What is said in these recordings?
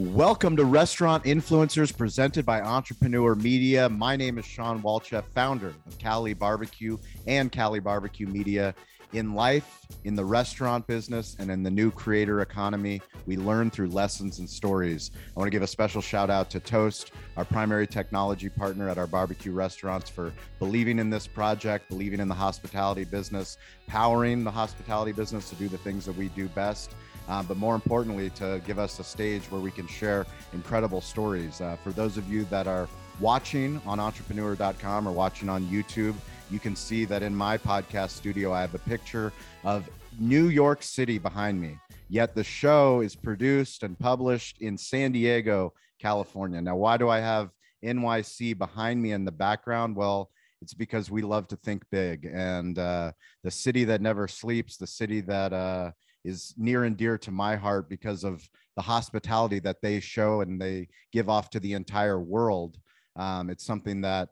Welcome to Restaurant Influencers presented by Entrepreneur Media. My name is Shawn Walchef, founder of Cali Barbecue and Cali Barbecue Media. In life, in the restaurant business, and in the new creator economy, we learn through lessons and stories. I want to give a special shout out to Toast, our primary technology partner at our barbecue restaurants, for believing in this project, believing in the hospitality business, powering the hospitality business to do the things that we do best uh, but more importantly, to give us a stage where we can share incredible stories. Uh, for those of you that are watching on entrepreneur.com or watching on YouTube, you can see that in my podcast studio, I have a picture of New York City behind me. Yet the show is produced and published in San Diego, California. Now, why do I have NYC behind me in the background? Well, it's because we love to think big and uh, the city that never sleeps, the city that uh, is near and dear to my heart because of the hospitality that they show and they give off to the entire world. Um, it's something that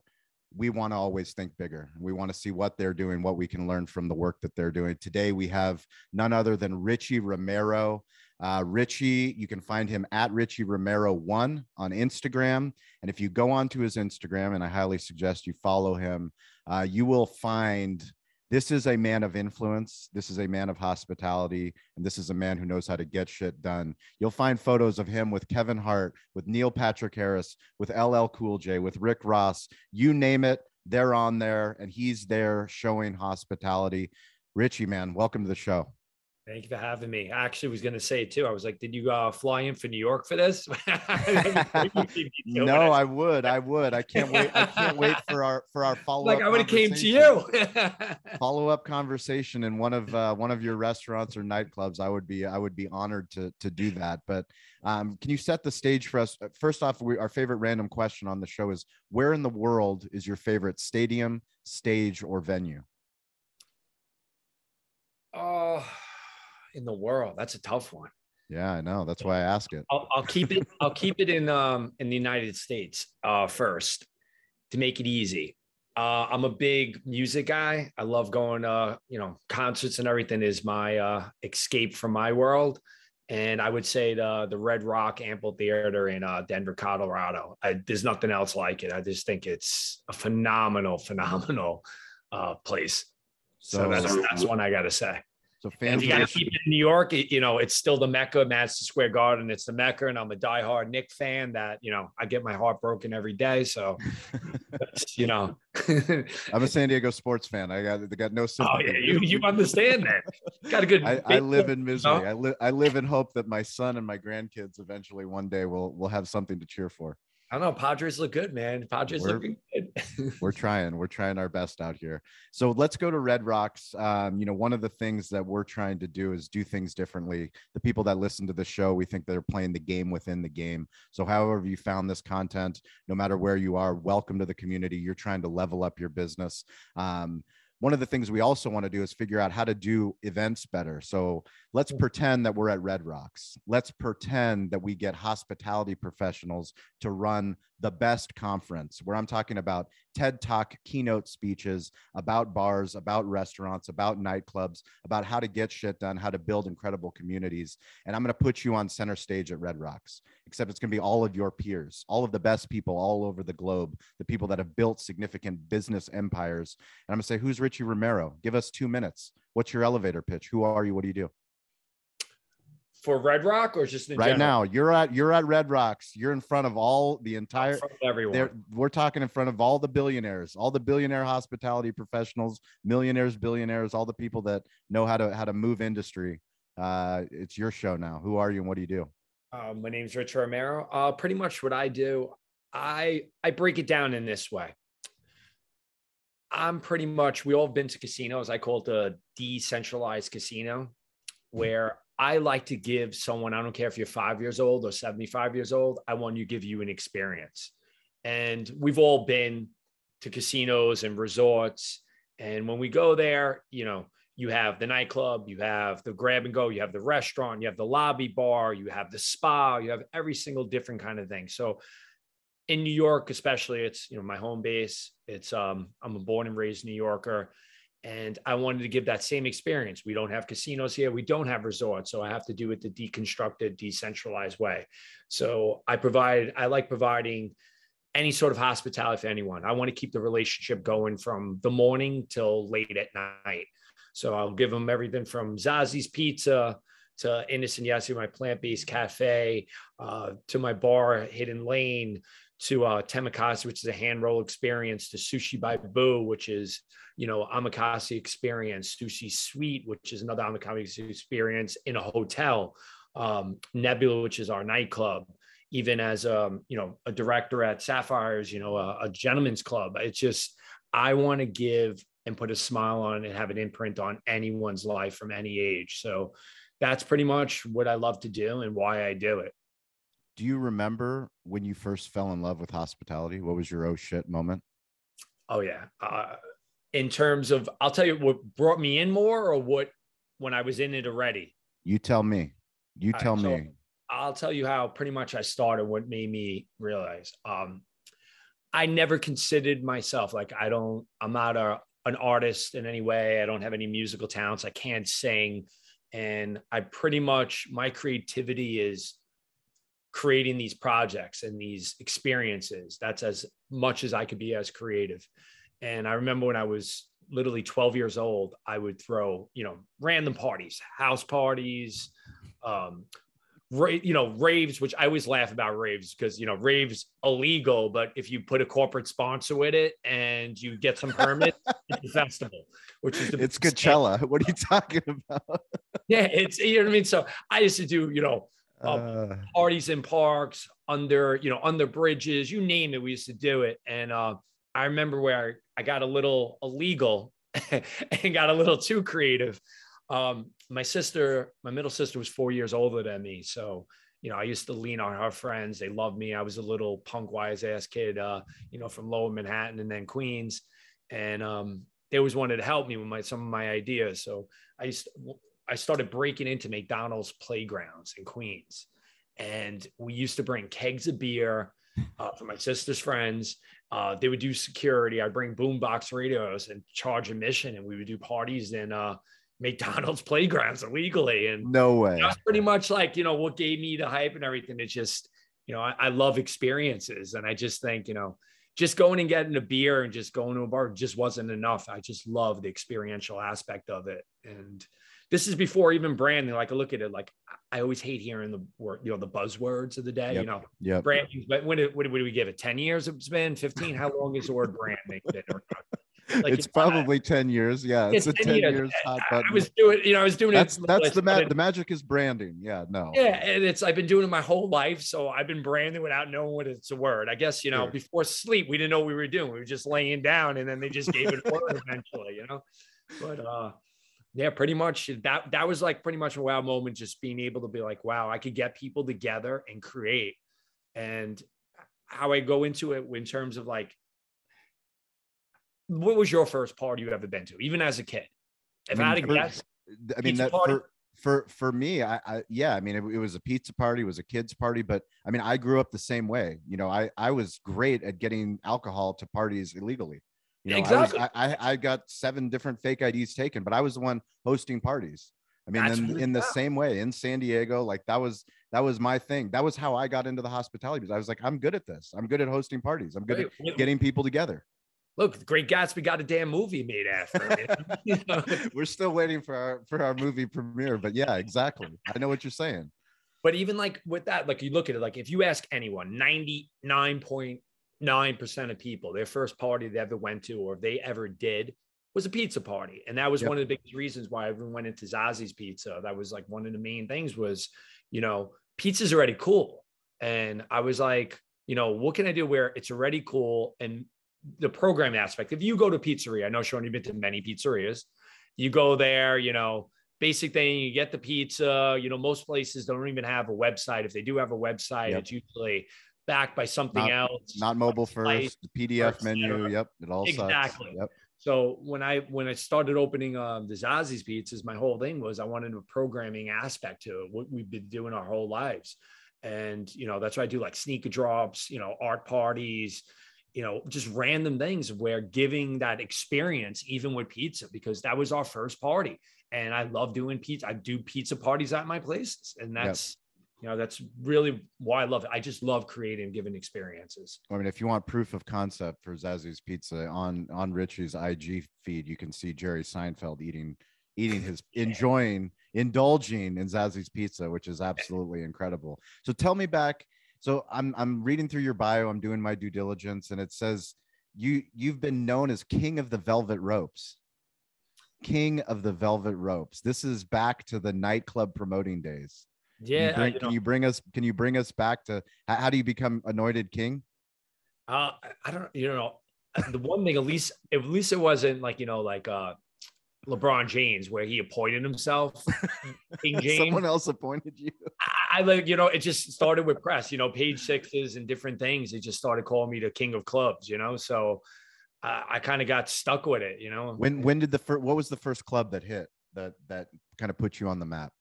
we want to always think bigger. We want to see what they're doing, what we can learn from the work that they're doing. Today, we have none other than Richie Romero. Uh, Richie, you can find him at Richie Romero one on Instagram. And if you go onto his Instagram, and I highly suggest you follow him, uh, you will find this is a man of influence. This is a man of hospitality. And this is a man who knows how to get shit done. You'll find photos of him with Kevin Hart, with Neil Patrick Harris, with LL Cool J, with Rick Ross. You name it, they're on there and he's there showing hospitality. Richie, man, welcome to the show. Thank you for having me. I actually was going to say too. I was like, did you uh, fly in for New York for this? no, I would. I would. I can't wait. I can't wait for our for our follow. Up. Like I would have came to you. follow up conversation in one of uh, one of your restaurants or nightclubs. I would be I would be honored to to do that. But um, can you set the stage for us? First off, we, our favorite random question on the show is: Where in the world is your favorite stadium, stage, or venue? Oh in the world? That's a tough one. Yeah, I know. That's why I ask it. I'll, I'll keep it. I'll keep it in um in the United States uh first to make it easy. Uh, I'm a big music guy. I love going uh you know concerts and everything is my uh escape from my world. And I would say the the Red Rock Amphitheater in uh, Denver, Colorado. I, there's nothing else like it. I just think it's a phenomenal, phenomenal uh, place. So, so that's that's one I got to say. So fans, you got to keep it in New York. You know, it's still the Mecca, Madison Square Garden. It's the Mecca, and I'm a diehard Knick fan. That you know, I get my heart broken every day. So, you know, I'm a San Diego sports fan. I got, I got no oh, sympathy. Oh yeah, you you understand that. Got a good. I, I live in misery. You know? I live I live in hope that my son and my grandkids eventually one day will will have something to cheer for. I don't know. Padres look good, man. Padres we're, looking good. we're trying. We're trying our best out here. So let's go to Red Rocks. Um, you know, one of the things that we're trying to do is do things differently. The people that listen to the show, we think they're playing the game within the game. So, however you found this content, no matter where you are, welcome to the community. You're trying to level up your business. Um, one of the things we also want to do is figure out how to do events better. So let's mm. pretend that we're at Red Rocks. Let's pretend that we get hospitality professionals to run the best conference where I'm talking about TED Talk keynote speeches about bars, about restaurants, about nightclubs, about how to get shit done, how to build incredible communities. And I'm going to put you on center stage at Red Rocks, except it's going to be all of your peers, all of the best people all over the globe, the people that have built significant business empires. And I'm going to say, Who's Richie Romero? Give us two minutes. What's your elevator pitch? Who are you? What do you do? For Red Rock or just right general? now? You're at you're at Red Rocks. You're in front of all the entire everyone. We're talking in front of all the billionaires, all the billionaire hospitality professionals, millionaires, billionaires, all the people that know how to how to move industry. Uh, it's your show now. Who are you and what do you do? Uh, my name's Rich Romero. Uh, pretty much what I do, I I break it down in this way. I'm pretty much we all have been to casinos. I call it a decentralized casino, where I like to give someone, I don't care if you're five years old or 75 years old, I want to give you an experience. And we've all been to casinos and resorts. And when we go there, you know, you have the nightclub, you have the grab and go, you have the restaurant, you have the lobby bar, you have the spa, you have every single different kind of thing. So in New York, especially, it's you know my home base. It's um I'm a born and raised New Yorker, And I wanted to give that same experience. We don't have casinos here. We don't have resorts. So I have to do it the deconstructed, decentralized way. So I provide, I like providing any sort of hospitality for anyone. I want to keep the relationship going from the morning till late at night. So I'll give them everything from Zazzy's Pizza to Innocent Yasi, my plant-based cafe, uh, to my bar, Hidden Lane, to uh, which is a hand roll experience, to Sushi by Bou, which is, you know, omakase experience, Sushi Suite, which is another omakase experience in a hotel, um, Nebula, which is our nightclub, even as, um, you know, a director at Sapphires, you know, a, a gentleman's club. It's just, I want to give and put a smile on and have an imprint on anyone's life from any age. So that's pretty much what I love to do and why I do it. Do you remember when you first fell in love with hospitality? What was your oh shit moment? Oh yeah. Uh, in terms of, I'll tell you what brought me in more, or what when I was in it already. You tell me. You tell right, so me. I'll tell you how pretty much I started. What made me realize. Um, I never considered myself like I don't. I'm not a an artist in any way. I don't have any musical talents. I can't sing, and I pretty much my creativity is creating these projects and these experiences. That's as much as I could be as creative. And I remember when I was literally 12 years old, I would throw, you know, random parties, house parties, um, ra- you know, raves, which I always laugh about raves because, you know, raves illegal, but if you put a corporate sponsor with it and you get some permit, it's a festival, which is the it's Coachella. What are you talking about? yeah, it's you know what I mean. So I used to do, you know, uh, parties in parks, under you know, under bridges, you name it. We used to do it, and uh, I remember where I got a little illegal and got a little too creative. Um, my sister, my middle sister, was four years older than me, so you know, I used to lean on her friends. They loved me. I was a little punk wise ass kid, uh, you know, from lower Manhattan and then Queens. And um, they always wanted to help me with my some of my ideas. So I used to, I started breaking into McDonald's playgrounds in Queens. And we used to bring kegs of beer uh, for my sister's friends. Uh, they would do security. I'd bring boombox radios and charge admission, and we would do parties in uh, McDonald's playgrounds illegally. And no way. That's pretty much like, you know, what gave me the hype and everything. It's just, you know, I, I love experiences. And I just think, you know, just going and getting a beer and just going to a bar just wasn't enough. I just love the experiential aspect of it. And this is before even branding. Like I look at it, like I always hate hearing the word, you know, the buzzwords of the day. Yep. You know, yeah, branding. But when did, when did we give it? Ten years it's been? Fifteen? How long is the word branding been? Like it's, it's probably not, 10 years. Yeah. It's, it's a 10 years, years hot button. I was doing, you know, I was doing that's, it. That's the magic. The magic is branding. Yeah. No. Yeah. And it's, I've been doing it my whole life. So I've been branding without knowing what it's a word. I guess, you know, sure. before sleep, we didn't know what we were doing. We were just laying down and then they just gave it a word eventually, you know? But, uh, yeah, pretty much eh, that that was like pretty much a wow moment, just being able to be like, wow, I could get people together and create. And how I go into it in terms of like, what was your first party you ever been to, even as a kid? If I, mean, I had to guess, I mean, that for, for for me, I, I yeah, I mean, it, it, was a pizza party, it was a kids party, but I mean, I grew up the same way. You know, I I was great at getting alcohol to parties illegally. You know, exactly. I, was, I, I got seven different fake IDs taken, but I was the one hosting parties. I mean, in, in the same way in San Diego, like that was that was my thing. That was how I got into the hospitality because I was like, I'm good at this. I'm good at hosting parties. I'm good at getting people together. Look, Great Gatsby got a damn movie made after you know? We're still waiting for our for our movie premiere, but yeah, exactly. I know what you're saying. But even like with that, like you look at it, like if you ask anyone, 99 point 9% of people, their first party they ever went to or they ever did was a pizza party. And that was yep. one of the biggest reasons why everyone went into Zazzy's Pizza. That was like one of the main things was, you know, pizza's already cool. And I was like, you know, what can I do where it's already cool and the program aspect. If you go to pizzeria, I know Shawn, you've been to many pizzerias. You go there, you know, basic thing, you get the pizza. You know, most places don't even have a website. If they do have a website, yep. it's usually backed by something not, else. Not mobile first, the PDF menu. Yep, it all exactly. Yep. So when I when I started opening um, the Zazzy's pizzas, my whole thing was I wanted a programming aspect to it, what we've been doing our whole lives, and you know that's why I do like sneaker drops, you know, art parties, you know, just random things where giving that experience, even with pizza, because that was our first party. And I love doing pizza. I do pizza parties at my places. And that's. You know, that's really why I love it. I just love creating, giving experiences. I mean, if you want proof of concept for Zazzy's Pizza on on Richie's IG feed, you can see Jerry Seinfeld eating eating his enjoying indulging in Zazzy's Pizza, which is absolutely incredible. So tell me back so I'm I'm reading through your bio. I'm doing my due diligence, and it says you you've been known as King of the Velvet Ropes. King of the Velvet Ropes. This is back to the nightclub promoting days. Yeah. Can you bring, you can you bring us? Can you bring us back to how, do you become anointed king? Uh, I don't. You know, the one thing at least at least it wasn't like you know like uh LeBron James, where he appointed himself King James. Someone else appointed you. I, I like, you know, it just started with press, you know, page sixes and different things. It just started calling me the king of clubs, you know. So uh, I kind of got stuck with it, you know. When when did the first? What was the first club that hit that that kind of put you on the map?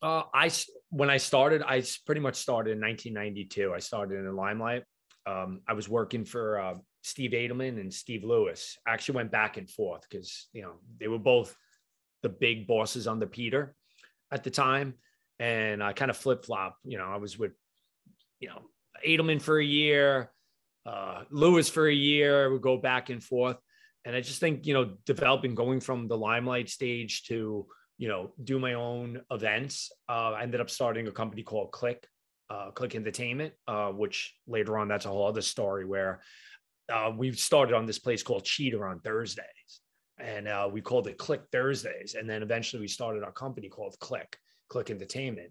Uh, I when I started, I pretty much started in 1992. I started in the Limelight. Um, I was working for uh, Steve Adelman and Steve Lewis. I actually went back and forth because you know they were both the big bosses under Peter at the time, and I kind of flip flop. You know, I was with you know Adelman for a year, uh, Lewis for a year. We go back and forth, and I just think you know developing going from the limelight stage to you know do my own events. Uh, I ended up starting a company called Click. Uh, Click Entertainment, uh, which later on that's a whole other story where uh, we started on this place called Cheetah on Thursdays, and uh, we called it Click Thursdays. And then eventually we started our company called Click Click Entertainment.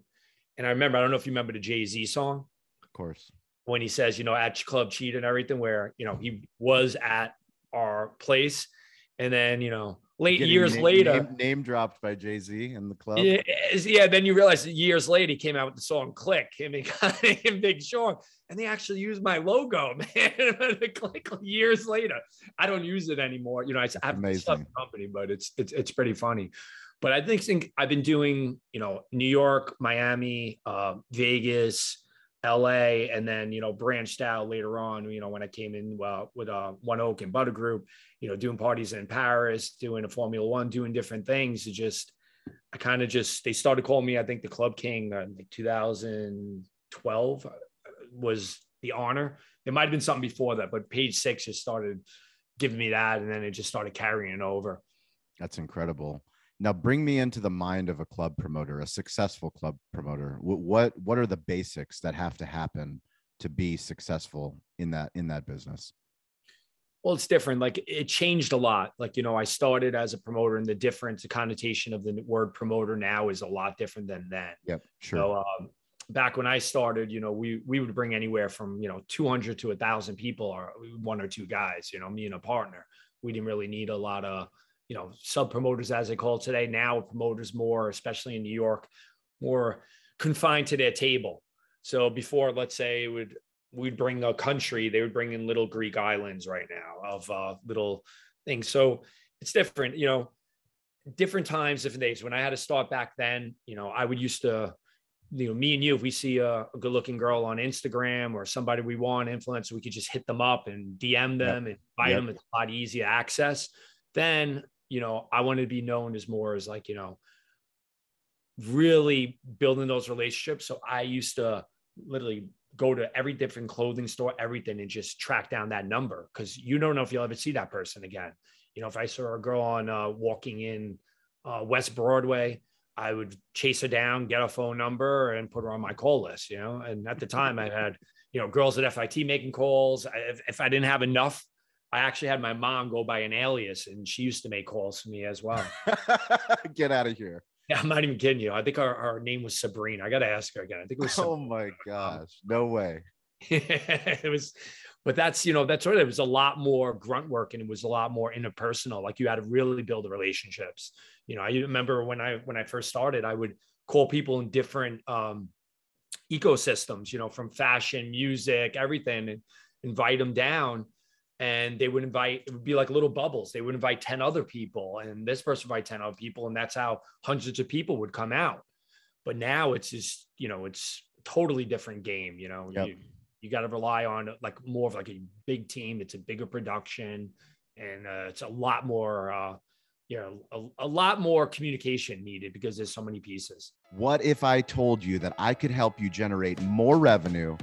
And I remember, I don't know if you remember the Jay Z song. Of course. When he says, you know, at Club Cheat and everything, where you know he was at our place, and then you know late years name, later. name, name, dropped by jay-z in the club. Yeah, yeah then you realize years later he came out with the song Clique him and big sean and they actually used my logo man click years later. I don't use it anymore. You know i have a company but it's it's it's pretty funny. But i think, think i've been doing you know new york miami uh, vegas LA and then you know branched out later on you know when I came in uh, with uh, One Oak and Butter Group you know doing parties in Paris doing a Formula One doing different things. It just I kind of just they started calling me I think the Club King uh, like 2012 uh, was the honor. There might have been something before that but page six just started giving me that and then it just started carrying over. That's incredible now, bring me into the mind of a club promoter, a successful club promoter. What what are the basics that have to happen to be successful in that in that business? Well, it's different. Like it changed a lot. Like you know, I started as a promoter, and the difference, the connotation of the word promoter now is a lot different than then. Yep, sure. So, um, back when I started, you know, we we would bring anywhere from you know 200 to a thousand people, or one or two guys. You know, me and a partner. We didn't really need a lot of you know, sub promoters as they call today. Now promoters more, especially in New York, more confined to their table. So before, let's say it would we'd bring a country, they would bring in little Greek islands right now of uh, little things. So it's different, you know, different times, different days. When I had to start back then, you know, I would used to, you know, me and you, if we see a, a good looking girl on Instagram or somebody we want influence, we could just hit them up and DM them yep. and invite yep. them. It's a lot easier access. Then you know, I wanted to be known as more as like, you know, really building those relationships. So I used to literally go to every different clothing store, everything, and just track down that number because you don't know if you'll ever see that person again. You know, if I saw a girl on uh, walking in uh, West Broadway, I would chase her down, get a phone number, and put her on my call list. You know, and at the time I had, you know, girls at FIT making calls. If, if I didn't have enough I actually had my mom go by an alias and she used to make calls for me as well. Get out of here. Yeah, I'm not even kidding you. I think our, our name was Sabrina. I got to ask her again. I think it was. Sabrina. Oh my gosh. No way. it was, but that's, you know, that's what it was a lot more grunt work and it was a lot more interpersonal. Like you had to really build the relationships. You know, I remember when I, when I first started, I would call people in different um, ecosystems, you know, from fashion, music, everything and invite them down and they would invite it would be like little bubbles they would invite 10 other people and this person invite 10 other people and that's how hundreds of people would come out but now it's just you know it's totally different game you know yep. you, You got to rely on like more of like a big team. It's a bigger production, and uh, it's a lot more. Uh, you know, a, a lot more communication needed because there's so many pieces. What if I told you that I could help you generate more revenue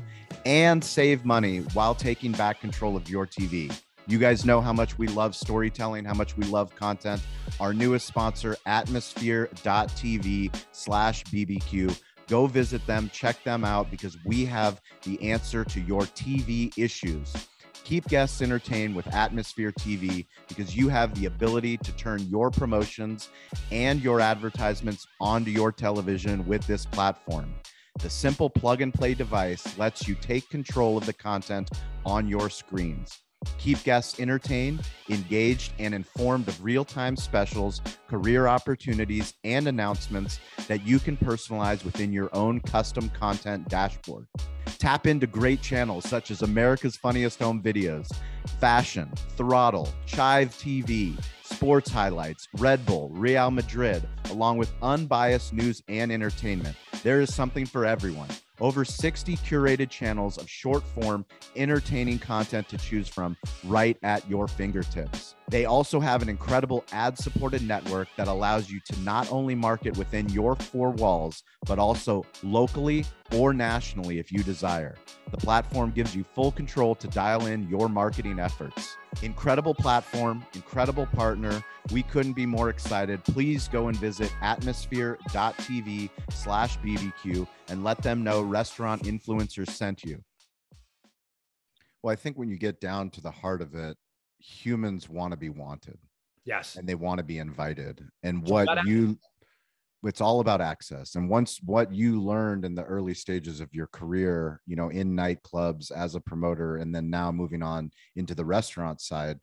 and save money while taking back control of your TV? You guys know how much we love storytelling, how much we love content. Our newest sponsor, atmosphere.tv slash BBQ. Go visit them, check them out because we have the answer to your TV issues. Keep guests entertained with Atmosphere TV because you have the ability to turn your promotions and your advertisements onto your television with this platform. The simple plug and play device lets you take control of the content on your screens. Keep guests entertained, engaged, and informed of real time specials, career opportunities, and announcements that you can personalize within your own custom content dashboard. Tap into great channels such as America's Funniest Home Videos, Fashion, Throttle, Chive TV, Sports Highlights, Red Bull, Real Madrid, along with unbiased news and entertainment. There is something for everyone. Over 60 curated channels of short form, entertaining content to choose from right at your fingertips. They also have an incredible ad supported network that allows you to not only market within your four walls, but also locally or nationally if you desire. The platform gives you full control to dial in your marketing efforts. Incredible platform, incredible partner. We couldn't be more excited. Please go and visit atmosphere.tv slash BBQ and let them know restaurant influencers sent you. Well, I think when you get down to the heart of it, humans want to be wanted. Yes. And they want to be invited. And what you it's all about access and once what you learned in the early stages of your career you know in nightclubs as a promoter and then now moving on into the restaurant side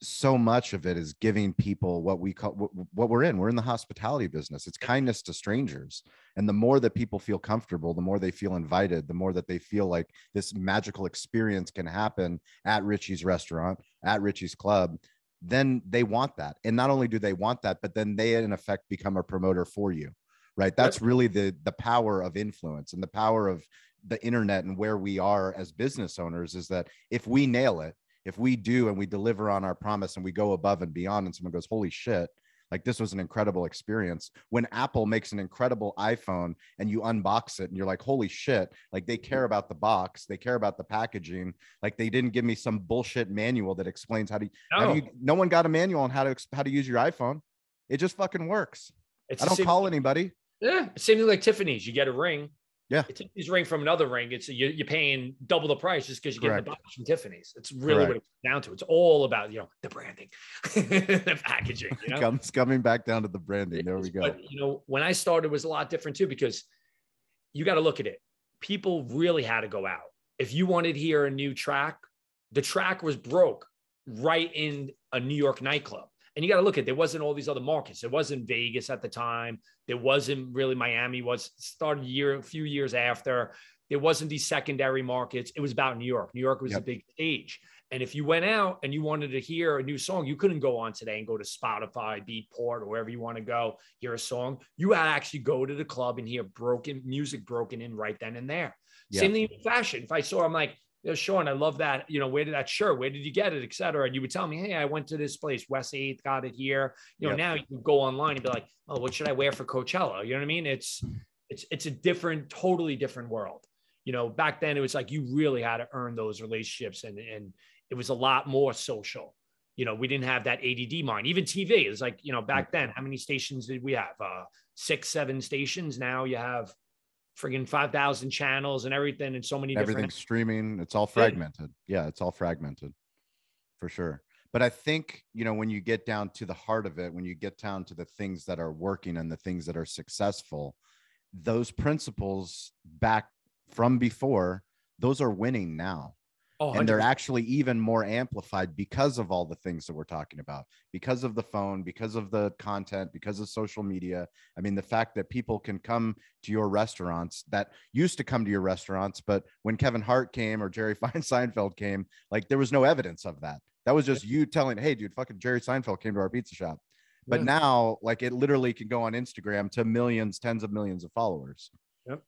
so much of it is giving people what we call what we're in we're in the hospitality business it's kindness to strangers and the more that people feel comfortable the more they feel invited the more that they feel like this magical experience can happen at richie's restaurant at richie's club then they want that. And not only do they want that, but then they in effect become a promoter for you. Right. That's really the the power of influence and the power of the internet and where we are as business owners is that if we nail it, if we do and we deliver on our promise and we go above and beyond and someone goes, holy shit, like this was an incredible experience. When Apple makes an incredible iPhone and you unbox it and you're like, holy shit, like they care about the box, they care about the packaging. Like they didn't give me some bullshit manual that explains how to. No, how you, no one got a manual on how to how to use your iPhone. It just fucking works. It's I don't call anybody. Yeah, same thing like Tiffany's. You get a ring, yeah. It's Tiffany's ring from another ring. It's you're, you're paying double the price just because you get the box from Tiffany's. It's really Correct. what it's down to. It's all about, you know, the branding, the packaging, you know, comes coming back down to the branding. There we go. But, you know, when I started was a lot different too, because you got to look at it. People really had to go out. If you wanted to hear a new track, the track was broke right in a New York nightclub. And you got to look at there wasn't all these other markets. It wasn't Vegas at the time. There wasn't really Miami. Was started a year, a few years after. There wasn't these secondary markets. It was about New York. New York was yep. a big stage. And if you went out and you wanted to hear a new song, you couldn't go on today and go to Spotify, Beatport, or wherever you want to go hear a song. You had to actually go to the club and hear broken music broken in right then and there. Same thing in fashion. If I saw, I'm like, you know, Shawn, I love that. You know, where did that shirt? Where did you get it, et cetera? And you would tell me, hey, I went to this place, West 8th, got it here. You know, yep. now you can go online and be like, oh, what should I wear for Coachella? You know what I mean? It's it's it's a different, totally different world. You know, back then it was like you really had to earn those relationships and and it was a lot more social. You know, we didn't have that ADD mind. Even TV is like, you know, back then, how many stations did we have? Uh, six, seven stations. Now you have friggin' 5,000 channels and everything and so many everything's streaming. It's all fragmented. Yeah. yeah, it's all fragmented for sure. But I think, you know, when you get down to the heart of it, when you get down to the things that are working and the things that are successful, those principles back from before, those are winning now. Oh, and they're actually even more amplified because of all the things that we're talking about because of the phone because of the content because of social media. I mean the fact that people can come to your restaurants that used to come to your restaurants but when kevin hart came or jerry Fine seinfeld came like there was no evidence of that. That was just you telling hey dude fucking jerry seinfeld came to our pizza shop. But yeah. now like it literally can go on instagram to millions tens of millions of followers. Yep.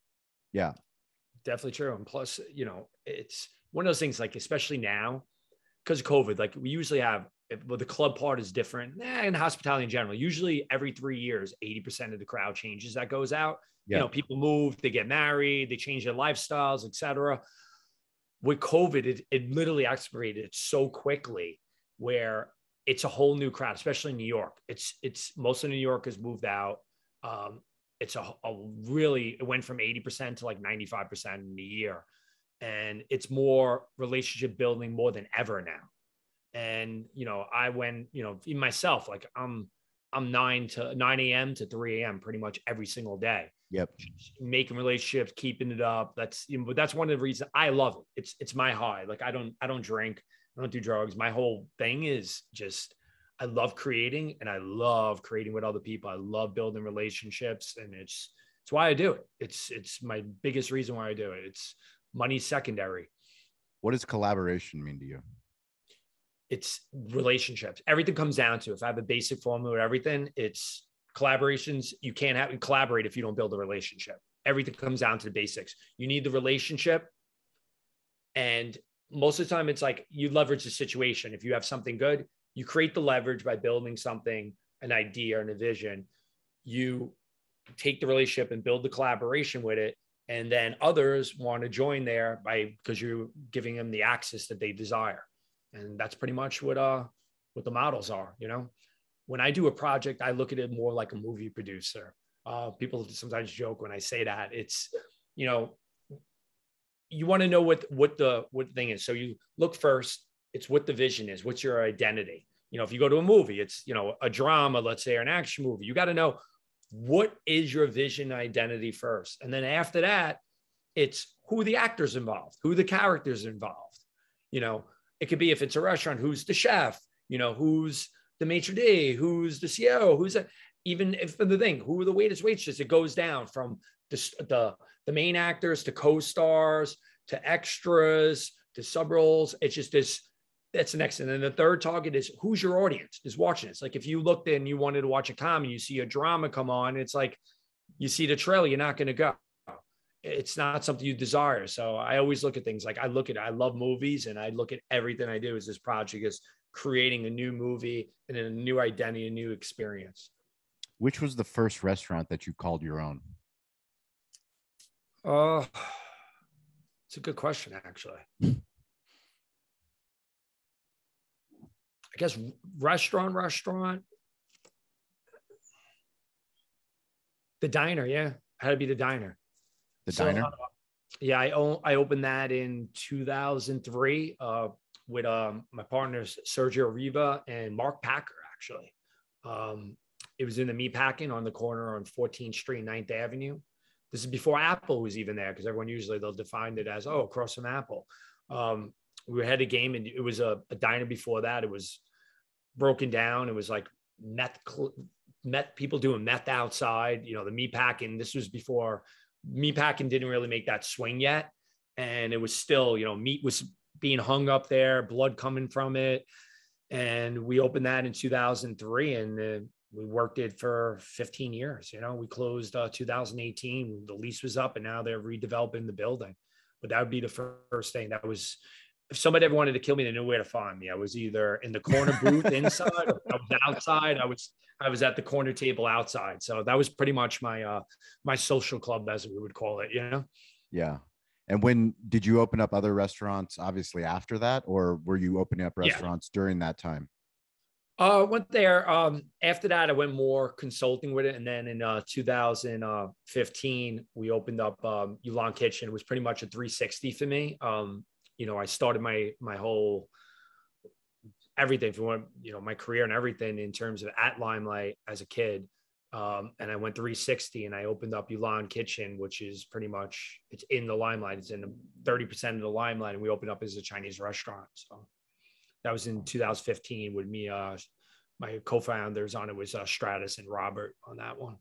Yeah. Definitely true. And plus, you know, it's one of those things like, especially now because of COVID, like we usually have, well, the club part is different eh, and hospitality in general. Usually every three years, 80% of the crowd changes that goes out. Yeah. You know, people move, they get married, they change their lifestyles, etc. With COVID, it, it literally accelerated so quickly where it's a whole new crowd, especially in New York. It's it's most of New York has moved out. Um, it's a, a really it went from 80% to like 95% in a year and it's more relationship building more than ever now. And you know i went you know in myself like i'm i'm 9 to 9 a.m to 3 a.m pretty much every single day. Yep. Making relationships keeping it up. That's you know, but that's one of the reasons i love it. It's it's my high. Like i don't i don't drink i don't do drugs. My whole thing is just I love creating and I love creating with other people. I love building relationships and it's it's why I do it. It's it's my biggest reason why I do it. It's money secondary. What does collaboration mean to you? It's relationships. Everything comes down to if I have a basic formula or everything, it's collaborations. You can't have collaborate if you don't build a relationship. Everything comes down to the basics. You need the relationship. And most of the time, it's like you leverage the situation. If you have something good, you create the leverage by building something, an idea and a vision. You take the relationship and build the collaboration with it. And then others want to join there by because you're giving them the access that they desire. And that's pretty much what uh what the models are, you know. When I do a project, I look at it more like a movie producer. Uh, people sometimes joke when I say that. It's, you know, you want to know what what the what the thing is. So you look first, it's what the vision is what's your identity you know if you go to a movie it's you know a drama let's say or an action movie you got to know what is your vision identity first? And then after that it's who the actors involved who the characters involved. You know it could be if it's a restaurant who's the chef? You know who's the maitre d? Who's the ceo who's a, even if the thing who are the waiters waitress it goes down from the, the the main actors to co-stars to extras to sub roles. It's just this that's the next. And then the third target is who's your audience is watching this. Like if you looked in, you wanted to watch a comedy, you see a drama come on, it's like you see the trailer, you're not going to go. It's not something you desire. So I always look at things like I look at, I love movies and I look at everything I do as this project is creating a new movie and a new identity, a new experience. Which was the first restaurant that you called your own? Oh, uh, it's a good question, actually. guess restaurant, restaurant. The diner, yeah, had to be the diner. The so, diner. Uh, yeah, I own, I opened that in 2003 uh, with um, my partners Sergio Riva and Mark Packer. Actually, um, it was in the meat packing on the corner on 14th Street, 9th Avenue. This is before Apple was even there because everyone usually they'll define it as oh across from Apple. Um, we had a game and it was a, a diner before that. It was broken down. It was like meth, meth people doing meth outside, you know, the meat packing. This was before meat packing didn't really make that swing yet. And it was still, you know, meat was being hung up there, blood coming from it. And we opened that in 2003 and uh, we worked it for 15 years. You know, we closed uh, 2018. The lease was up and now they're redeveloping the building. But that would be the first thing that was if somebody ever wanted to kill me, they knew where to find me. I was either in the corner booth inside, or I was outside. I was I was at the corner table outside. So that was pretty much my uh my social club, as we would call it. You know. Yeah. And when did you open up other restaurants? Obviously after that, or were you opening up restaurants yeah. during that time? Uh, went there. Um, after that, I went more consulting with it, and then in uh 2015, we opened up um, Ulan Kitchen. It was pretty much a 360 for me. Um, you know, I started my my whole everything from you know my career and everything in terms of at Limelight as a kid. Um, and I went 360 and I opened up Ulan Kitchen, which is pretty much it's in the limelight. It's in 30% of the limelight, and we opened up as a Chinese restaurant. So that was in 2015 with me. Uh, my co-founders on it was uh, Stratis and Robert on that one.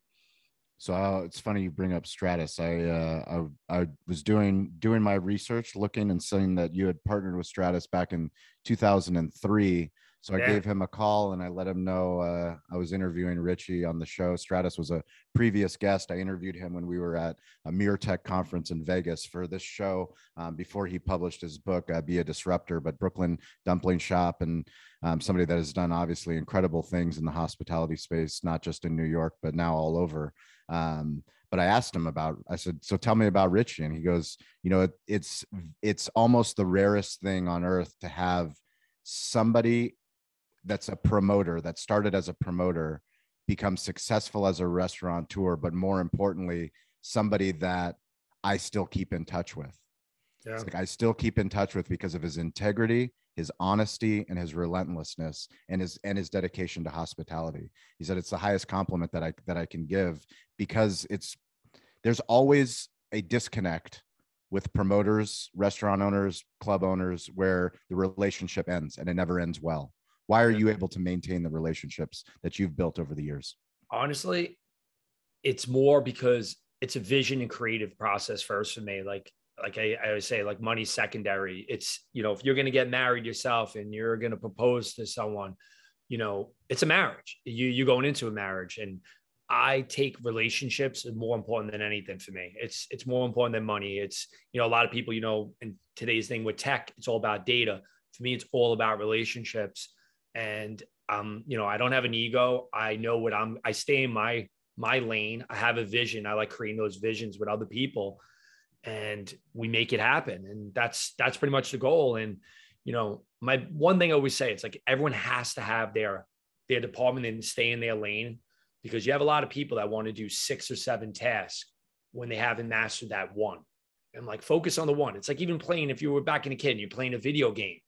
So uh, it's funny you bring up Stratis. I, uh, I I was doing doing my research, looking and seeing that you had partnered with Stratis back in 2003. So I Yeah. gave him a call and I let him know uh, I was interviewing Richie on the show. Stratis was a previous guest. I interviewed him when we were at a MURTEC conference in Vegas for this show um, before he published his book, uh, Be a Disruptor. But Brooklyn Dumpling Shop and um, somebody that has done obviously incredible things in the hospitality space, not just in New York, but now all over. Um, but I asked him about, I said, so tell me about Richie. And he goes, you know, it, it's, it's almost the rarest thing on earth to have somebody that's a promoter that started as a promoter become successful as a restaurateur, but more importantly, somebody that I still keep in touch with. Yeah. It's like I still keep in touch with because of his integrity, his honesty, and his relentlessness, and his and his dedication to hospitality. He said it's the highest compliment that I that I can give because it's there's always a disconnect with promoters, restaurant owners, club owners, where the relationship ends and it never ends well. Why are you able to maintain the relationships that you've built over the years? honestly, it's more because it's a vision and creative process first for me. Like, like I, I always say, like money's secondary. It's, you know, if you're going to get married yourself and you're going to propose to someone, you know, it's a marriage. You, you're going into a marriage and I take relationships as more important than anything for me. It's, it's more important than money. It's, you know, a lot of people, you know, in today's thing with tech, it's all about data. For me, it's all about relationships and um you know i don't have an ego. I know what i'm i stay in my my lane. I have a vision. I like creating those visions with other people and we make it happen. And that's that's pretty much the goal. And you know my one thing i always say it's like everyone has to have their their department and stay in their lane because you have a lot of people that want to do six or seven tasks when they haven't mastered that one. And like focus on the one. It's like even playing if you were back in a kid and you're playing a video game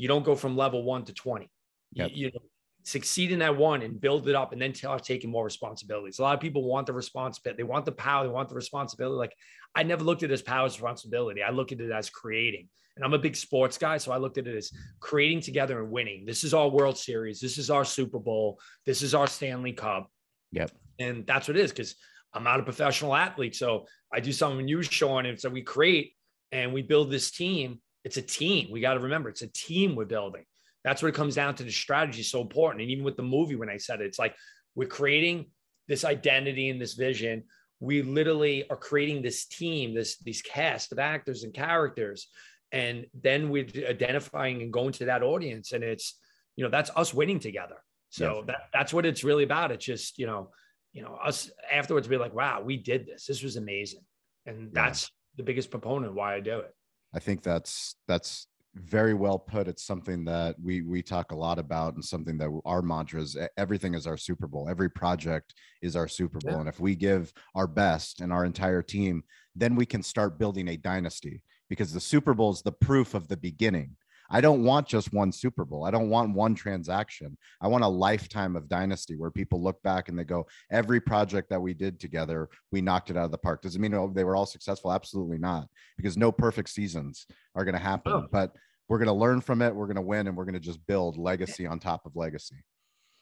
you don't go from level one to 20 Yep. you, you know, succeed in that one and build it up and then start taking more responsibilities. A lot of people want the responsibility. They want the power. They want the responsibility. Like I never looked at it as power as responsibility. I look at it as creating. And I'm a big sports guy. So I looked at it as creating together and winning. This is our World Series. This is our Super Bowl. This is our Stanley Cup. Yep. And that's what it is because I'm not a professional athlete. So I do something you, Shawn. And so we create and we build this team. It's a team. We got to remember it's a team we're building. That's what it comes down to. The strategy is so important. And even with the movie, when I said it, it's like we're creating this identity and this vision. We literally are creating this team, this these cast of actors and characters, and then we're identifying and going to that audience, and it's you know that's us winning together. So Yeah. that that's what it's really about. It's just you know, you know us afterwards be like, wow, we did this. This was amazing, and Yeah. that's the biggest proponent why I do it. I think that's that's very well put. It's something that we we talk a lot about, and something that our mantras. Everything is our Super Bowl. Every project is our Super Bowl, Yeah. and if we give our best and our entire team, then we can start building a dynasty. Because the Super Bowl is the proof of the beginning. I don't want just one Super Bowl. I don't want one transaction. I want a lifetime of dynasty where people look back and they go, every project that we did together, we knocked it out of the park. Does it mean oh, they were all successful? Absolutely not, because no perfect seasons are going to happen. No. But we're going to learn from it. We're going to win, and we're going to just build legacy on top of legacy.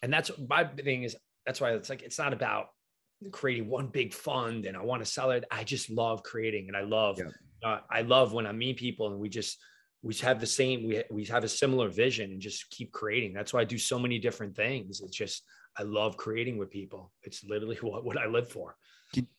and that's my thing is that's why it's like it's not about creating one big fund and I want to sell it. I just love creating and I love Yeah. uh, I love when I meet people and we just we have the same we we have a similar vision and just keep creating. That's why I do so many different things. It's just I love creating with people. It's literally what, what I live for.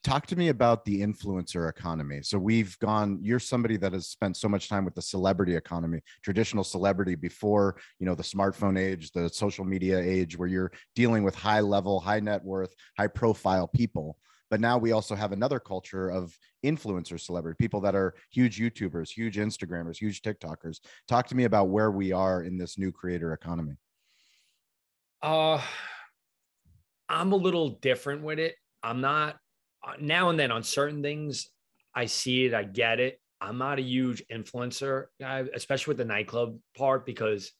Talk to me about the influencer economy? So we've gone. You're somebody that has spent so much time with the celebrity economy, traditional celebrity before you know the smartphone age, the social media age, where you're dealing with high level, high net worth, high profile people. But now we also have another culture of influencer celebrity, people that are huge YouTubers, huge Instagrammers, huge TikTokers. Talk to me about where we are in this new creator economy. Uh I'm a little different with it. I'm not uh, now and then on certain things. I see it, I get it. I'm not a huge influencer guy, especially with the nightclub part, because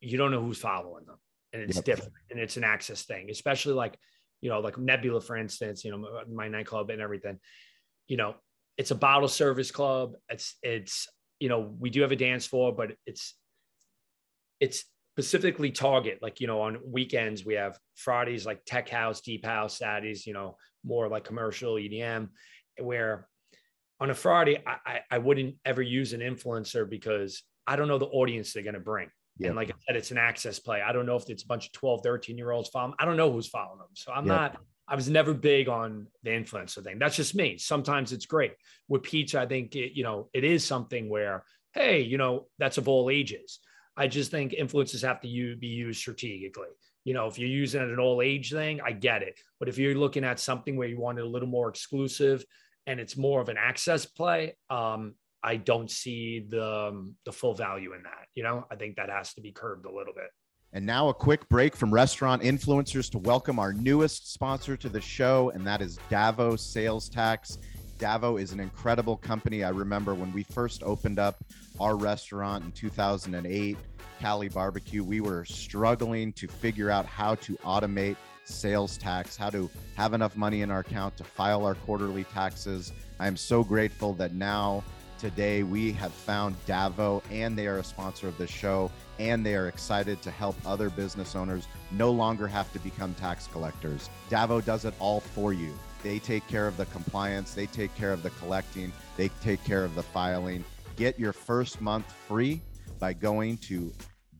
you don't know who's following them, and it's Yep. different, and it's an access thing. Especially like, you know, like Nebula, for instance, you know, my, my nightclub and everything. You know, it's a bottle service club. It's it's you know we do have a dance floor, but it's it's specifically target like you know on weekends we have fridays like tech house deep house saturdays you know more like commercial edm where on a friday i i, I wouldn't ever use an influencer because i don't know the audience they're going to bring And like I said, it's an access play. I don't know if it's a bunch of 12, 13 year olds following. I don't know who's following them. So I'm not, I was never big on the influencer thing. That's just me. Sometimes it's great. With Peach, I think, it, you know, it is something where, hey, you know, that's of all ages. I just think influencers have to be used strategically. You know, if you're using it an all age thing, I get it. But if you're looking at something where you want it a little more exclusive and it's more of an access play, um, I don't see the um, the full value in that. You know, I think that has to be curbed a little bit. And now a quick break from restaurant influencers to welcome our newest sponsor to the show, and that is Davo Sales Tax. Davo is an incredible company. I remember when we first opened up our restaurant in 2008, Cali Barbecue, we were struggling to figure out how to automate sales tax, how to have enough money in our account to file our quarterly taxes. I am so grateful that now today we have found Davo and they are a sponsor of this show and they are excited to help other business owners no longer have to become tax collectors. Davo does it all for you. They take care of the compliance, they take care of the collecting, they take care of the filing. Get your first month free by going to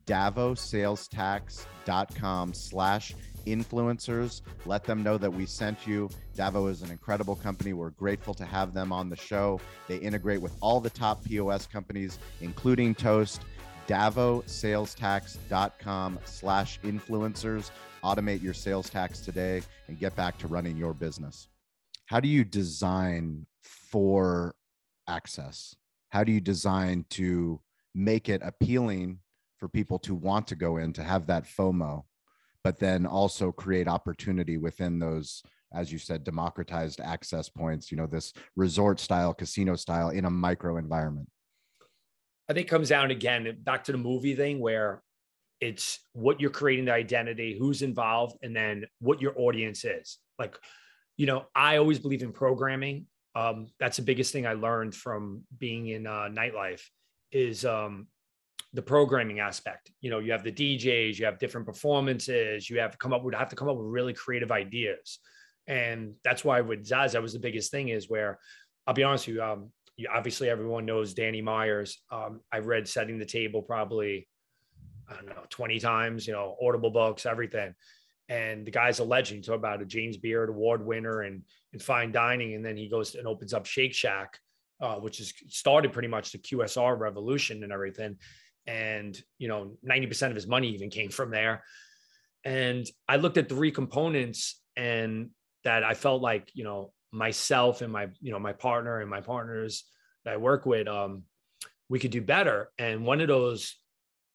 davosalestax.com slash influencers. Let them know that we sent you. Davo is an incredible company. We're grateful to have them on the show. They integrate with all the top POS companies, including Toast. DavoSalesTax.com slash influencers. Automate your sales tax today and get back to running your business. How do you design for access? How do you design to make it appealing for people to want to go in to have that FOMO? But then also create opportunity within those as you said democratized access points you know this resort style casino style in a micro environment. I think comes down again back to the movie thing where it's what you're creating the identity who's involved and then what your audience is. Like you know i always believe in programming. Um, that's the biggest thing i learned from being in uh, nightlife is um, the programming aspect. You know, you have the DJs, you have different performances, you have come up with have to come up with really creative ideas. And that's why with Zaz, that was the biggest thing is where I'll be honest with you, um, you, obviously everyone knows Danny Myers. Um, I've read Setting the Table probably, I don't know, 20 times, you know, Audible books, everything. And the guy's a legend. Talk about a James Beard award winner and and fine dining. And then he goes and opens up Shake Shack, uh, which has started pretty much the QSR revolution and everything and you know 90% of his money even came from there. And i looked at three components and that i felt like you know myself and my you know my partner and my partners that i work with um we could do better. And one of those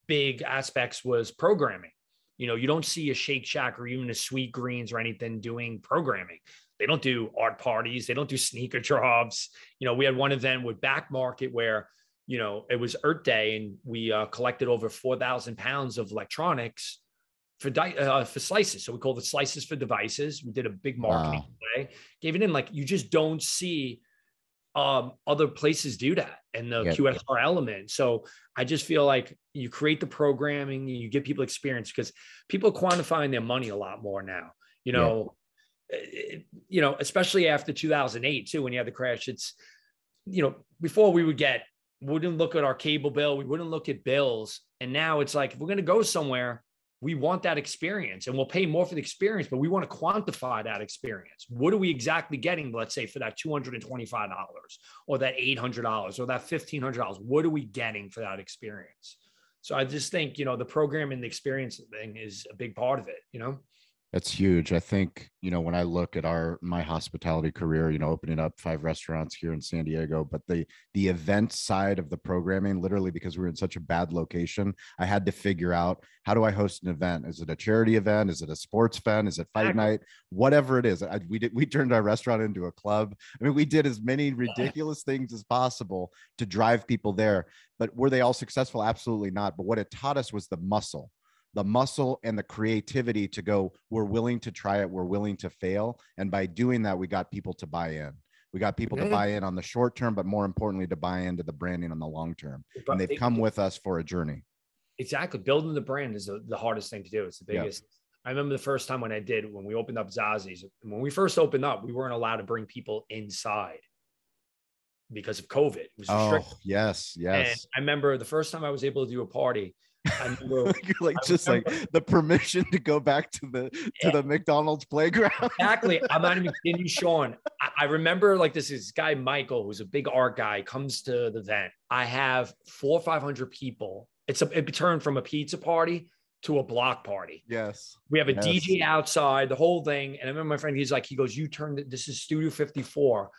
big aspects was programming. You know you don't see a shake shack or even a sweet greens or anything doing programming. They don't do art parties. They don't do sneaker drops. You know we had one event with back market where you know, it was Earth Day, and we uh, collected over four thousand pounds of electronics for di- uh, for slices. So we called it slices for devices. We did a big marketing wow. play, gave it in. Like you just don't see um, other places do that and the yep. QSR element. So I just feel like you create the programming, you give people experience because people are quantifying their money a lot more now. You know, yep. you know, especially after 2008 too, when you had the crash. It's you know before we would get wouldn't look at our cable bill. We wouldn't look at bills. And now it's like, if we're going to go somewhere, we want that experience and we'll pay more for the experience, but we want to quantify that experience. What are we exactly getting, let's say, for that $225 or that $800 or that $1,500? What are we getting for that experience? So I just think, you know, the program and the experience thing is a big part of it, you know? That's huge. I think, you know, when I look at our my hospitality career, you know, opening up five restaurants here in San Diego, but the the event side of the programming, literally because we were in such a bad location, I had to figure out how do I host an event? Is it a charity event? Is it a sports event? Is it fight night? Whatever it is. I, we did we turned our restaurant into a club. I mean, we did as many ridiculous things as possible to drive people there. But were they all successful? Absolutely not. But what it taught us was the muscle the muscle and the creativity to go we're willing to try it. We're willing to fail. And by doing that we got people to buy in. We got people to mm-hmm. buy in on the short term but more importantly to buy into the branding on the long term. And they've come with us for a journey. Exactly. Building the brand is the, hardest thing to do. It's the biggest. I remember the first time when I did when we opened up Zazzy's. When we first opened up, we weren't allowed to bring people inside because of COVID. It was oh, yes, yes. And I remember the first time I was able to do a party, remember, like just like the permission to go back to the to yeah. the McDonald's playground. exactly. I'm not even kidding you, Shawn. I, I remember like this is guy Michael, who's a big art guy, comes to the event. I have four or five hundred people. It's a it turned from a pizza party to a block party. Yes. We have a yes. DJ outside, the whole thing. And I remember my friend, he's like, he goes, You turned this is Studio 54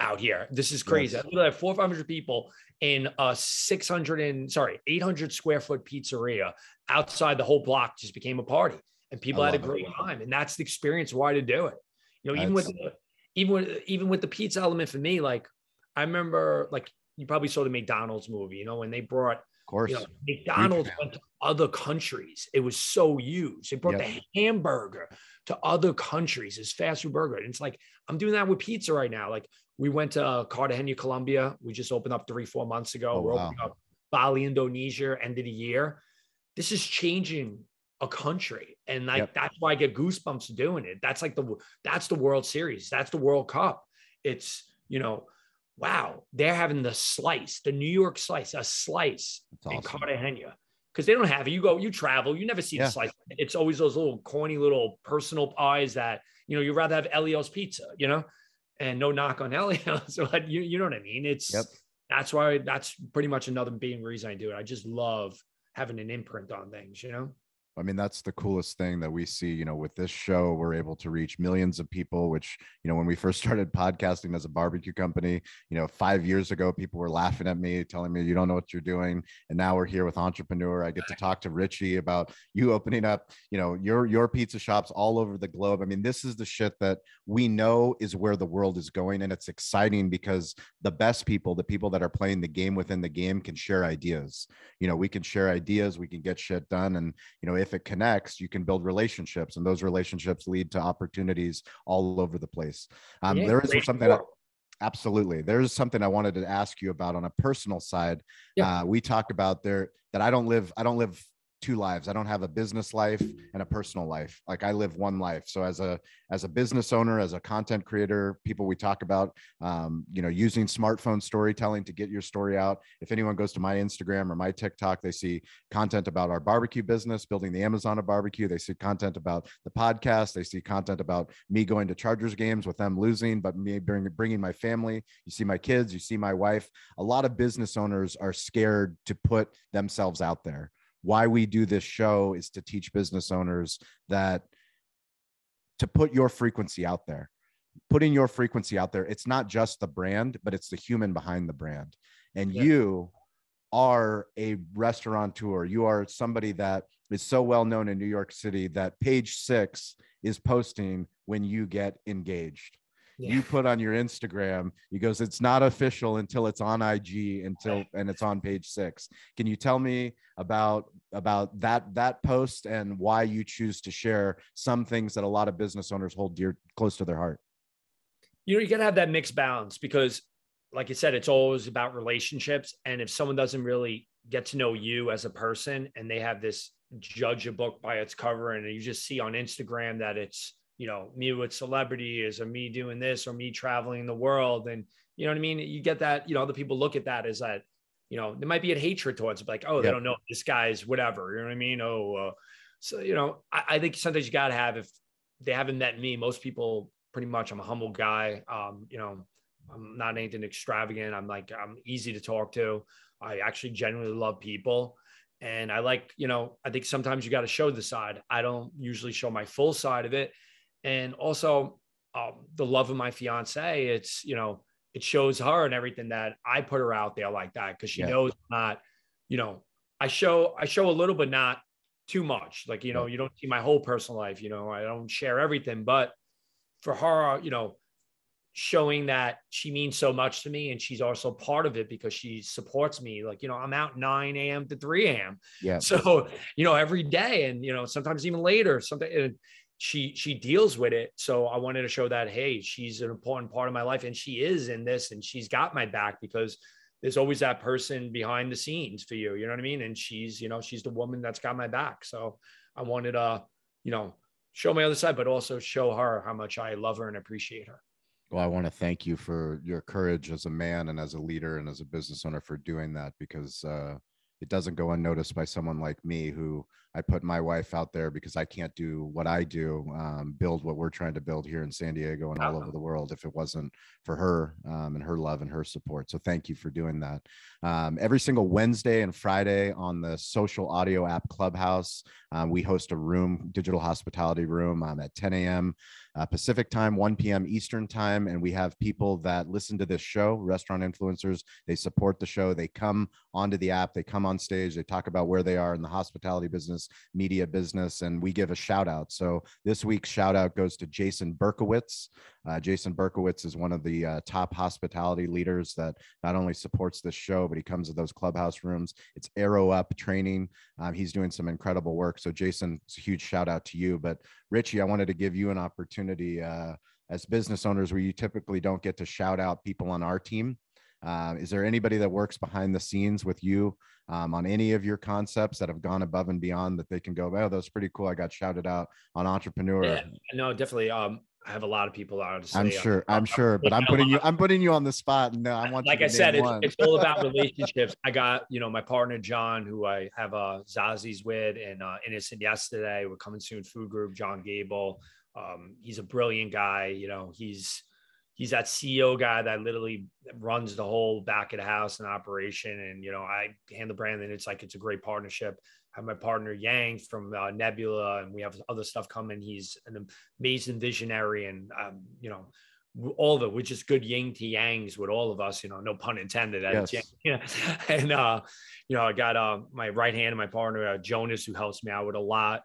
out here. This is crazy. Yes. I have four or 500 people in a 600 and sorry, 800 square foot pizzeria outside the whole block just became a party and people had a great it. time. And that's the experience why to do it. You know, that's... even with, the, even with, even with the pizza element for me, like I remember, like you probably saw the McDonald's movie, you know, when they brought, of course, you know, McDonald's went to other countries. It was so huge. They brought yep. the hamburger to other countries as fast food burger. And it's like, I'm doing that with pizza right now. Like we went to uh, Cartagena, Colombia. We just opened up three, four months ago. Oh, We're wow. opening up Bali, Indonesia, end of the year. This is changing a country. And like yep. that's why I get goosebumps doing it. That's like the that's the World Series. That's the World Cup. It's, you know, wow, they're having the slice, the New York slice, a slice awesome. in Cartagena because they don't have it. You go, you travel, you never see yeah. the slice. It's always those little corny little personal pies that you know you'd rather have Elio's pizza, you know, and no knock on Elio's, but you you know what I mean. It's yep. that's why that's pretty much another being reason I do it. I just love having an imprint on things, you know. I mean, that's the coolest thing that we see. You know, with this show, we're able to reach millions of people, which, you know, when we first started podcasting as a barbecue company, you know, five years ago, people were laughing at me, telling me, you don't know what you're doing. And now we're here with Entrepreneur. I get to talk to Richie about you opening up, you know, your, your pizza shops all over the globe. I mean, this is the shit that we know is where the world is going. And it's exciting because the best people, the people that are playing the game within the game can share ideas. You know, we can share ideas, we can get shit done. And, you know, if if it connects, you can build relationships, and those relationships lead to opportunities all over the place. Um, yeah, there is something. That, absolutely, there's something I wanted to ask you about on a personal side. Yeah. Uh, we talked about there that I don't live. I don't live two lives. I don't have a business life and a personal life. Like I live one life. So as a as a business owner, as a content creator, people we talk about, um, you know, using smartphone storytelling to get your story out. If anyone goes to my Instagram or my TikTok, they see content about our barbecue business, building the Amazon of barbecue. They see content about the podcast. They see content about me going to Chargers games with them losing, but me bringing bringing my family. You see my kids. You see my wife. A lot of business owners are scared to put themselves out there why we do this show is to teach business owners that to put your frequency out there. Putting your frequency out there it's not just the brand but it's the human behind the brand. And yeah. you are a restaurateur. You are somebody that is so well known in new york city that page six is posting when you get engaged yeah. you put on your Instagram. He goes, it's not official until it's on IG until and it's on page six. Can you tell me about about that that post and why you choose to share some things that a lot of business owners hold dear close to their heart? You know, you got to have that mixed balance because, like you said, it's always about relationships. And if someone doesn't really get to know you as a person and they have this judge a book by its cover and you just see on Instagram that it's you know, me with celebrities or me doing this or me traveling the world. And you know what I mean? You get that, you know, other people look at that as that, you know, there might be a hatred towards it, like, oh, they don't know this guy's whatever. You know what I mean? Oh, uh, so, you know, I, I think sometimes you got to have, if they haven't met me, most people pretty much, I'm a humble guy. Um, you know, I'm not anything extravagant. I'm like, I'm easy to talk to. I actually genuinely love people. And I like, you know, I think sometimes you got to show the side. I don't usually show my full side of it and also um, the love of my fiance it's you know it shows her and everything that i put her out there like that because she yeah. knows not you know i show i show a little but not too much. Like you know you don't see my whole personal life you know i don't share everything but for her you know showing that she means so much to me and she's also part of it because she supports me. Like you know i'm out 9 a.m to 3 a.m yeah. So you know every day and you know sometimes even later something she she deals with it. So i wanted to show that hey she's an important part of my life and she is in this and she's got my back because there's always that person behind the scenes for you. You know what i mean? And she's you know she's the woman that's got my back. So i wanted to you know show my other side but also show her how much i love her and appreciate her. Well i want to thank you for your courage as a man and as a leader and as a business owner for doing that because uh it doesn't go unnoticed by someone like me who I put my wife out there because I can't do what I do, um, build what we're trying to build here in San Diego and all over the world if it wasn't for her um, and her love and her support. So thank you for doing that. Um, every single Wednesday and Friday on the social audio app Clubhouse, um, we host a room, digital hospitality room um, at 10 a.m. Uh, Pacific time, 1 p.m. Eastern time. And we have people that listen to this show, restaurant influencers. They support the show. They come onto the app, they come on stage, they talk about where they are in the hospitality business, media business, and we give a shout out. So this week's shout out goes to Jason Berkowitz. Uh, Jason Berkowitz is one of the uh, top hospitality leaders that not only supports this show, but he comes to those clubhouse rooms. It's Arrow Up training. Um, he's doing some incredible work. So, Jason, it's a huge shout out to you. But, Richie, I wanted to give you an opportunity uh, as business owners where you typically don't get to shout out people on our team. Uh, is there anybody that works behind the scenes with you um, on any of your concepts that have gone above and beyond that they can go, oh, that was pretty cool. I got shouted out on Entrepreneur. Yeah, no, definitely. Um, I have a lot of people honestly. I'm sure. I'm, I'm sure, but I'm putting you. I'm putting you on the spot. No, I want. Like I said, it's, it's, all about relationships. I got you know my partner John, who I have uh, Zazzy's with, and uh, Innocent yesterday. We're coming soon. Food Group. John Gable. Um, he's a brilliant guy. You know, he's he's that CEO guy that literally runs the whole back of the house and operation. And you know, I handle brand, and it's like it's a great partnership. I have my partner Yang from uh, Nebula, and we have other stuff coming. He's an amazing visionary, and um, you know, all of it. We're just good yin to yangs with all of us. You know, no pun intended. Yes. Yeah. And uh, you know, I got uh, my right hand, my partner uh, Jonas, who helps me out with a lot.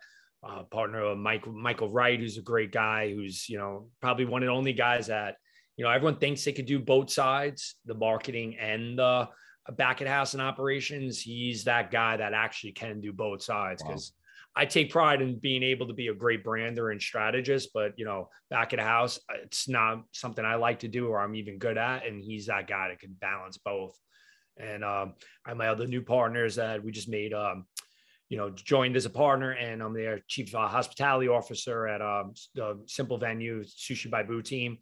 Uh, partner uh, Mike Michael Wright, who's a great guy, who's you know probably one of the only guys that you know, everyone thinks they could do both sides, the marketing and the back at house and operations. He's that guy that actually can do both sides because wow. I take pride in being able to be a great brander and strategist, but you know, back at the house, it's not something I like to do or I'm even good at. And he's that guy that can balance both. And um, I my other new partners that we just made, um, you know, joined as a partner, and I'm their chief uh, hospitality officer at um, the Simple Venom Sushi by Bou team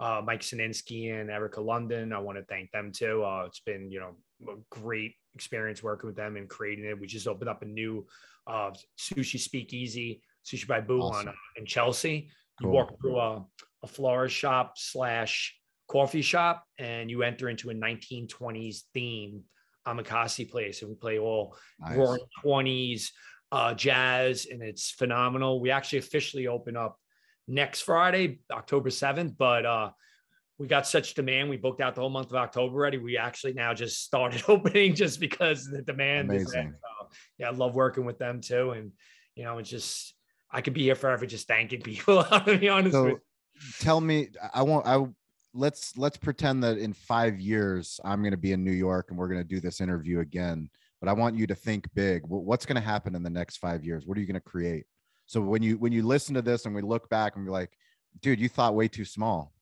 uh, Mike Sinensky and Erika London. I want to thank them too. Uh, it's been, you know, a great experience working with them and creating it. We just opened up a new uh, sushi speakeasy, Sushi by Bou awesome. on uh, in Chelsea. You cool. walk through a, a florist shop slash coffee shop and you enter into a 1920s theme omakase place and we play all nice. roaring 20s uh, jazz and it's phenomenal. We actually officially open up next Friday, October 7th. But uh, we got such demand. We booked out the whole month of October already. We actually now just started opening just because the demand Amazing. So, yeah, I love working with them too. And, you know, it's just, I could be here forever just thanking people. to be honest so, Tell me, I won't, I, let's, let's pretend that in five years, I'm going to be in New York and we're going to do this interview again. But I want you to think big. What's going to happen in the next five years? What are you going to create? So when you when you listen to this and we look back and we're like, dude, you thought way too small.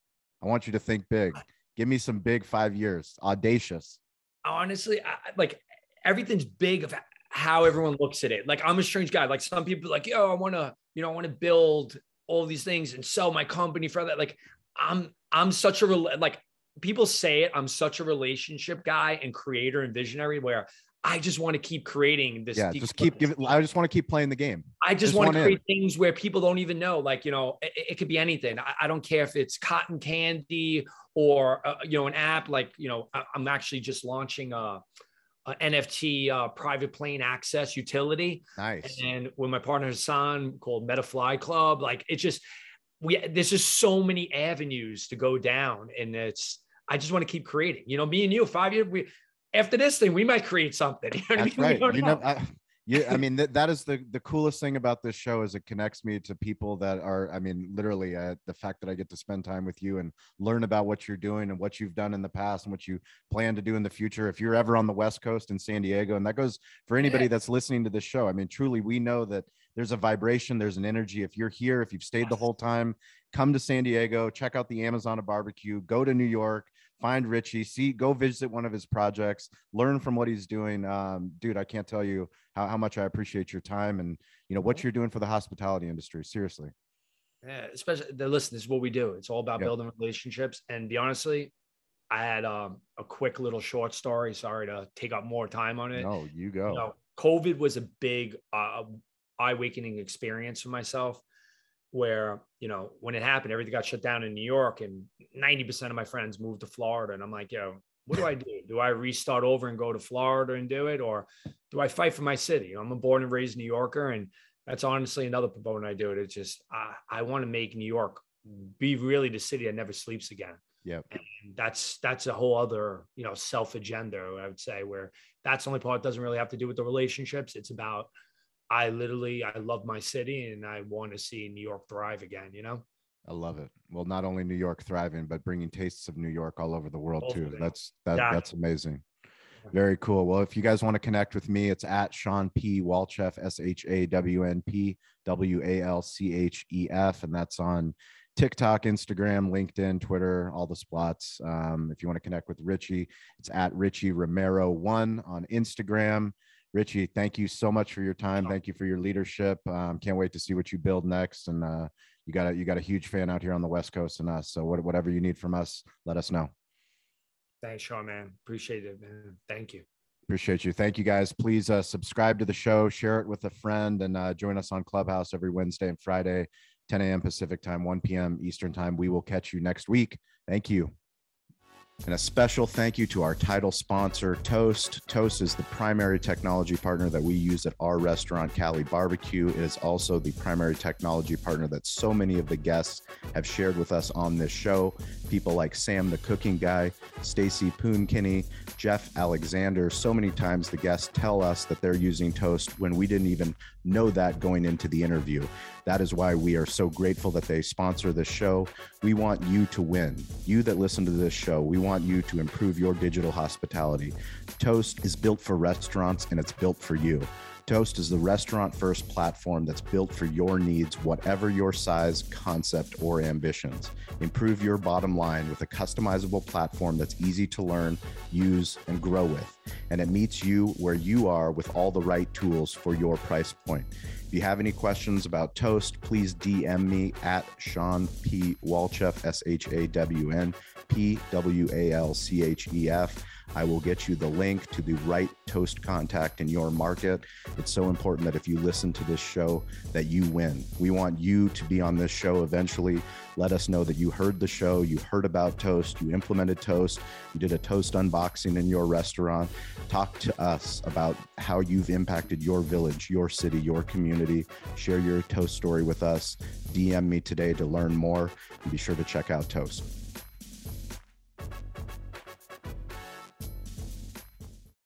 I want you to think big. Give me some big five years, audacious. Honestly, I, like everything's big of how everyone looks at it. Like I'm a strange guy. Like some people like, yo, I want to, you know, I want to build all these things and sell my company for that. Like I'm, I'm such a like people say it. I'm such a relationship guy and creator and visionary where I just want to keep creating this. Yeah, just keep giving. I just want to keep playing the game. I just, just want to create in. things where people don't even know. Like you know, it, it could be anything. I, I, don't care if it's cotton candy or uh, you know an app. Like you know, I, am actually just launching a, a NFT uh, private plane access utility. Nice. And with my partner Hassan called MetaFly Club, like it's just we. There's just so many avenues to go down, and it's. I just want to keep creating. You know, me and you, five years, we after this thing, we might create something. You know That's I mean? right. You know, know I, yeah, I mean that, that is the the coolest thing about this show is it connects me to people that are. I mean, literally, uh, the fact that I get to spend time with you and learn about what you're doing and what you've done in the past and what you plan to do in the future. If you're ever on the West Coast in San Diego, and that goes for anybody yeah. that's listening to this show. I mean, truly, we know that there's a vibration, there's an energy. If you're here, if you've stayed the whole time, come to San Diego, check out the Amazon of barbecue, go to New York, find Richie, see, go visit one of his projects, learn from what he's doing. Um, dude, I can't tell you how, how much I appreciate your time and you know what you're doing for the hospitality industry. Seriously. Yeah, especially the listen, this is what we do. It's all about yep. building relationships. And be honestly, I had um, a quick little short story. Sorry to take up more time on it. No, you go. You know, COVID was a big uh, eye awakening experience for myself where, you know, when it happened, everything got shut down in New York and 90% of my friends moved to Florida. And I'm like, yo, what do I do? Do I restart over and go to Florida and do it? Or do I fight for my city? I'm a born and raised New Yorker. And that's honestly another proponent I do it. It's just, I, I want to make New York be really the city that never sleeps again. Yeah. That's, that's a whole other, you know, self agenda, I would say, where that's the only part doesn't really have to do with the relationships. It's about, I literally, I love my city and I want to see New York thrive again, you know? I love it. Well, not only New York thriving, but bringing tastes of New York all over the world too. That's that, Yeah. that's amazing. Very cool. Well, if you guys want to connect with me, it's at Shawn P. Walchef, S H A W N P W A L C H E F, and that's on TikTok, Instagram, LinkedIn, Twitter, all the spots. Um, if you want to connect with Richie, it's at Richie Romero one on Instagram. Richie, thank you so much for your time. Thank you for your leadership. Um, can't wait to see what you build next. And uh, you got a you got a huge fan out here on the West Coast and us. So what, whatever you need from us, let us know. Thanks, Shawn, man. Appreciate it, man. Thank you. Appreciate you. Thank you guys. Please uh, subscribe to the show, share it with a friend, and uh, join us on Clubhouse every Wednesday and Friday, 10 a.m. Pacific time, 1 p.m. Eastern time. We will catch you next week. Thank you. And a special thank you to our title sponsor, Toast. Toast is the primary technology partner that we use at our restaurant, Cali Barbecue. It is also the primary technology partner that so many of the guests have shared with us on this show. People like Sam, the cooking guy, Stacy Poonkinney, Jeff Alexander. So many times the guests tell us that they're using Toast when we didn't even know that going into the interview. That is why we are so grateful that they sponsor this show. We want you to win. You that listen to this show, we want you to improve your digital hospitality. Toast is built for restaurants and it's built for you. Toast is the restaurant first platform that's built for your needs, whatever your size, concept, or ambitions. Improve your bottom line with a customizable platform that's easy to learn, use, and grow with. And it meets you where you are with all the right tools for your price point. If you have any questions about Toast, please DM me at Shawn P. Walchef, S H A W N P W A L C H E F. I will get you the link to the right toast contact in your market. It's so important that if you listen to this show that you win. We want you to be on this show eventually. Let us know that you heard the show, you heard about toast, you implemented toast, you did a toast unboxing in your restaurant. Talk to us about how you've impacted your village, your city, your community. Share your toast story with us. DM me today to learn more and be sure to check out toast.